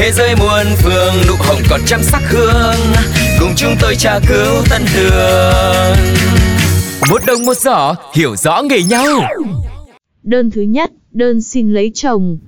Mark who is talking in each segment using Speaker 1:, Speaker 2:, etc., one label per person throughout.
Speaker 1: Thế giới muôn phương nụ hồng còn trăm sắc hương. Cùng chúng tôi tra cứu tân đường Một đồng một giỏ hiểu rõ nghề nhau.
Speaker 2: Đơn thứ nhất, đơn xin lấy chồng.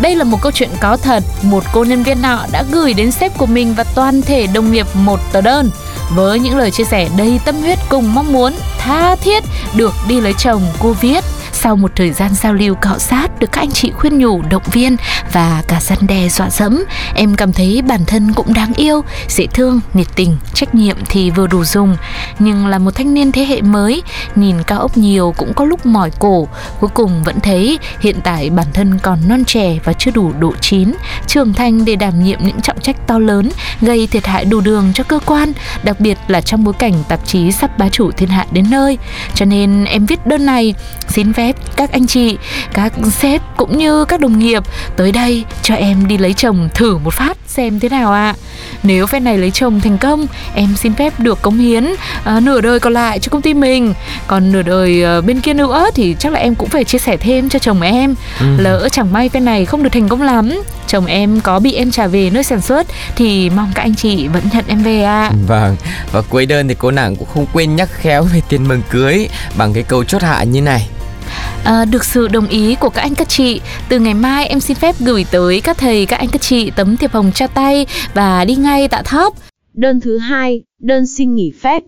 Speaker 3: Đây là một câu chuyện có thật, một cô nhân viên nọ đã gửi đến sếp của mình và toàn thể đồng nghiệp một tờ đơn. Với những lời chia sẻ đầy tâm huyết cùng mong muốn tha thiết được đi lấy chồng cô viết sau một thời gian giao lưu cọ sát được các anh chị khuyên nhủ, động viên và cả săn đe dọa dẫm, em cảm thấy bản thân cũng đáng yêu, dễ thương, nhiệt tình, trách nhiệm thì vừa đủ dùng. Nhưng là một thanh niên thế hệ mới, nhìn cao ốc nhiều cũng có lúc mỏi cổ, cuối cùng vẫn thấy hiện tại bản thân còn non trẻ và chưa đủ độ chín, trưởng thành để đảm nhiệm những trọng trách to lớn, gây thiệt hại đủ đường cho cơ quan, đặc biệt là trong bối cảnh tạp chí sắp bá chủ thiên hạ đến nơi. Cho nên em viết đơn này, xin phép các anh chị các sếp cũng như các đồng nghiệp tới đây cho em đi lấy chồng thử một phát xem thế nào ạ nếu phen này lấy chồng thành công em xin phép được cống hiến à, nửa đời còn lại cho công ty mình còn nửa đời à, bên kia nữa thì chắc là em cũng phải chia sẻ thêm cho chồng em ừ. lỡ chẳng may phen này không được thành công lắm chồng em có bị em trả về nơi sản xuất thì mong các anh chị vẫn nhận em về ạ
Speaker 4: Vâng, và cuối đơn thì cô nàng cũng không quên nhắc khéo về tiền mừng cưới bằng cái câu chốt hạ như này.
Speaker 3: À, được sự đồng ý của các anh các chị, từ ngày mai em xin phép gửi tới các thầy các anh các chị tấm thiệp hồng trao tay và đi ngay tạ thóp.
Speaker 2: Đơn thứ hai, đơn xin nghỉ phép.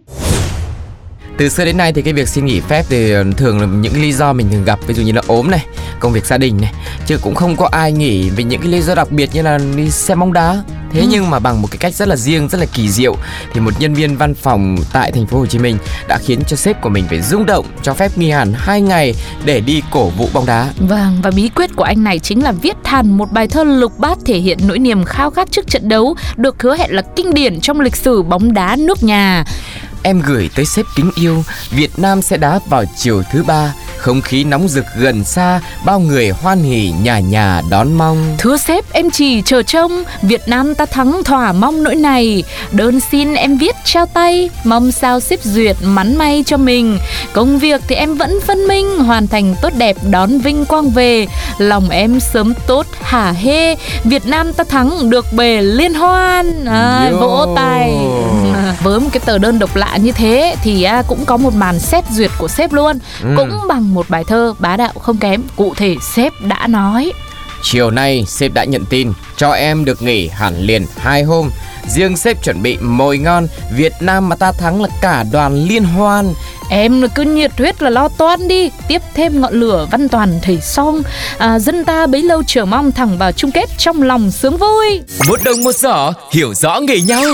Speaker 4: Từ xưa đến nay thì cái việc xin nghỉ phép thì ờ, thường là những lý do mình thường gặp ví dụ như là ốm này, công việc gia đình này, chứ cũng không có ai nghỉ vì những cái lý do đặc biệt như là đi xem bóng đá. Thế ừ. nhưng mà bằng một cái cách rất là riêng, rất là kỳ diệu thì một nhân viên văn phòng tại thành phố Hồ Chí Minh đã khiến cho sếp của mình phải rung động cho phép nghỉ hẳn 2 ngày để đi cổ vũ bóng đá.
Speaker 3: Vâng, và bí quyết của anh này chính là viết hẳn một bài thơ lục bát thể hiện nỗi niềm khao khát trước trận đấu được hứa hẹn là kinh điển trong lịch sử bóng đá nước nhà.
Speaker 4: Em gửi tới sếp kính yêu, Việt Nam sẽ đá vào chiều thứ ba, không khí nóng rực gần xa, bao người hoan hỉ nhà nhà đón mong.
Speaker 3: Thưa sếp, em chỉ chờ trông, Việt Nam ta thắng thỏa mong nỗi này. Đơn xin em viết trao tay, mong sao sếp duyệt mắn may cho mình. Công việc thì em vẫn phân minh, hoàn thành tốt đẹp đón vinh quang về. Lòng em sớm tốt hả hê, Việt Nam ta thắng được bề liên hoan. À, vỗ tay. Với một cái tờ đơn độc lạ như thế thì à, cũng có một màn xét duyệt của sếp luôn ừ. cũng bằng một bài thơ bá đạo không kém cụ thể sếp đã nói.
Speaker 4: Chiều nay sếp đã nhận tin cho em được nghỉ hẳn liền hai hôm. Riêng sếp chuẩn bị mồi ngon Việt Nam mà ta thắng là cả đoàn liên hoan.
Speaker 3: Em cứ nhiệt huyết là lo toan đi Tiếp thêm ngọn lửa văn toàn thầy song. À, Dân ta bấy lâu chờ mong thẳng vào chung kết trong lòng sướng vui.
Speaker 1: Một đồng một giỏ hiểu rõ nghề nhau